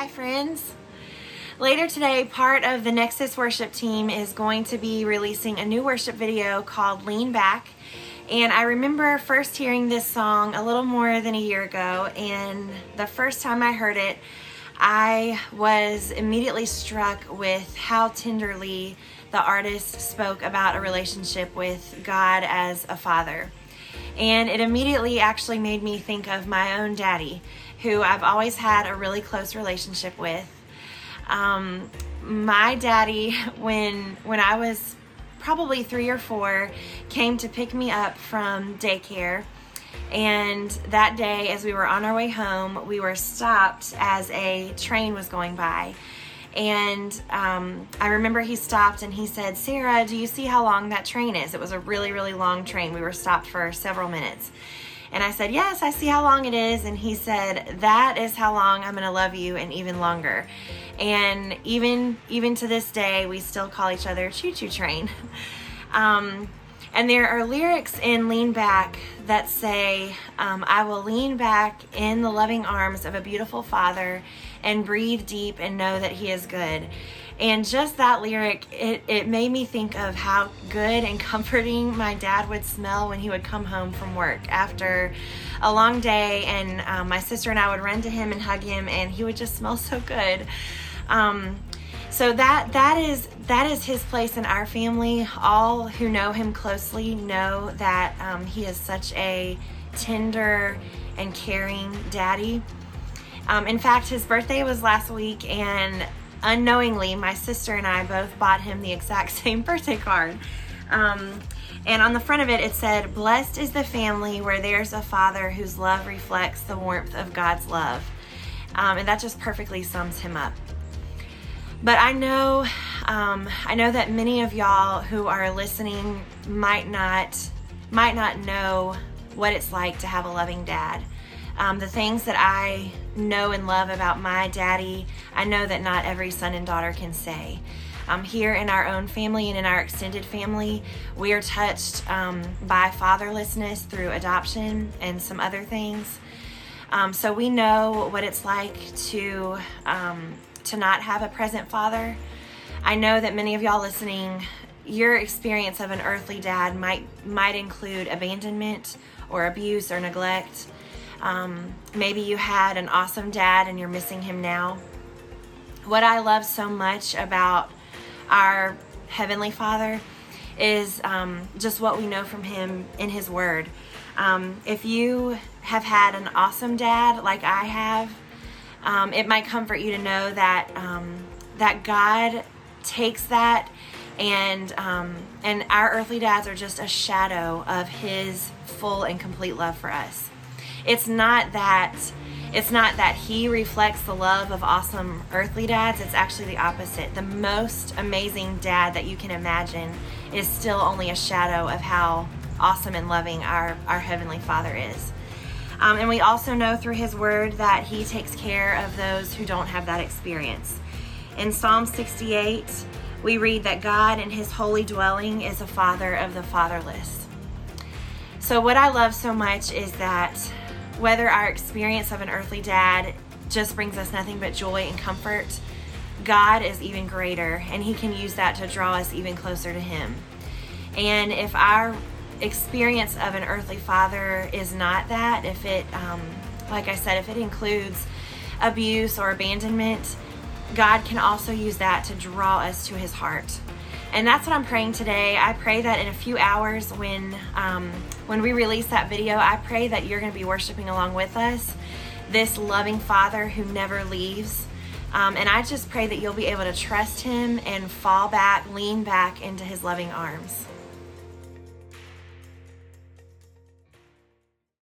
Hi, friends. Later today, part of the Nexus worship team is going to be releasing a new worship video called Lean Back. And I remember first hearing this song a little more than a year ago, and the first time I heard it, I was immediately struck with how tenderly the artist spoke about a relationship with God as a father. And it immediately actually made me think of my own daddy, who I've always had a really close relationship with. Um, my daddy, when when I was probably three or four, came to pick me up from daycare. And that day, as we were on our way home, we were stopped as a train was going by. And um, I remember he stopped and he said, Sarah, do you see how long that train is? It was a really, really long train. We were stopped for several minutes. And I said, Yes, I see how long it is. And he said, That is how long I'm going to love you and even longer. And even even to this day, we still call each other Choo Choo Train. Um, and there are lyrics in Lean Back that say, um, I will lean back in the loving arms of a beautiful father and breathe deep and know that he is good. And just that lyric, it, it made me think of how good and comforting my dad would smell when he would come home from work after a long day. And um, my sister and I would run to him and hug him, and he would just smell so good. Um, so that that is that is his place in our family. All who know him closely know that um, he is such a tender and caring daddy. Um, in fact, his birthday was last week, and unknowingly, my sister and I both bought him the exact same birthday card. Um, and on the front of it, it said, Blessed is the family where there's a father whose love reflects the warmth of God's love. Um, and that just perfectly sums him up. But I know, um, I know that many of y'all who are listening might not, might not know what it's like to have a loving dad. Um, the things that I know and love about my daddy, I know that not every son and daughter can say. Um, here in our own family and in our extended family, we are touched um, by fatherlessness through adoption and some other things. Um, so we know what it's like to um, to not have a present father. I know that many of y'all listening, your experience of an earthly dad might might include abandonment or abuse or neglect. Um, maybe you had an awesome dad and you're missing him now. What I love so much about our Heavenly Father is um, just what we know from Him in His Word. Um, if you have had an awesome dad like I have, um, it might comfort you to know that um, that God takes that and um, and our earthly dads are just a shadow of His full and complete love for us. It's not that it's not that he reflects the love of awesome earthly dads. It's actually the opposite. The most amazing dad that you can imagine is still only a shadow of how awesome and loving our, our Heavenly Father is. Um, and we also know through His Word that He takes care of those who don't have that experience. In Psalm 68, we read that God in His holy dwelling is a father of the fatherless. So, what I love so much is that whether our experience of an earthly dad just brings us nothing but joy and comfort, God is even greater, and He can use that to draw us even closer to Him. And if our experience of an earthly father is not that, if it, um, like I said, if it includes abuse or abandonment, God can also use that to draw us to His heart. And that's what I'm praying today. I pray that in a few hours, when um, when we release that video, I pray that you're going to be worshiping along with us, this loving Father who never leaves. Um, and I just pray that you'll be able to trust Him and fall back, lean back into His loving arms.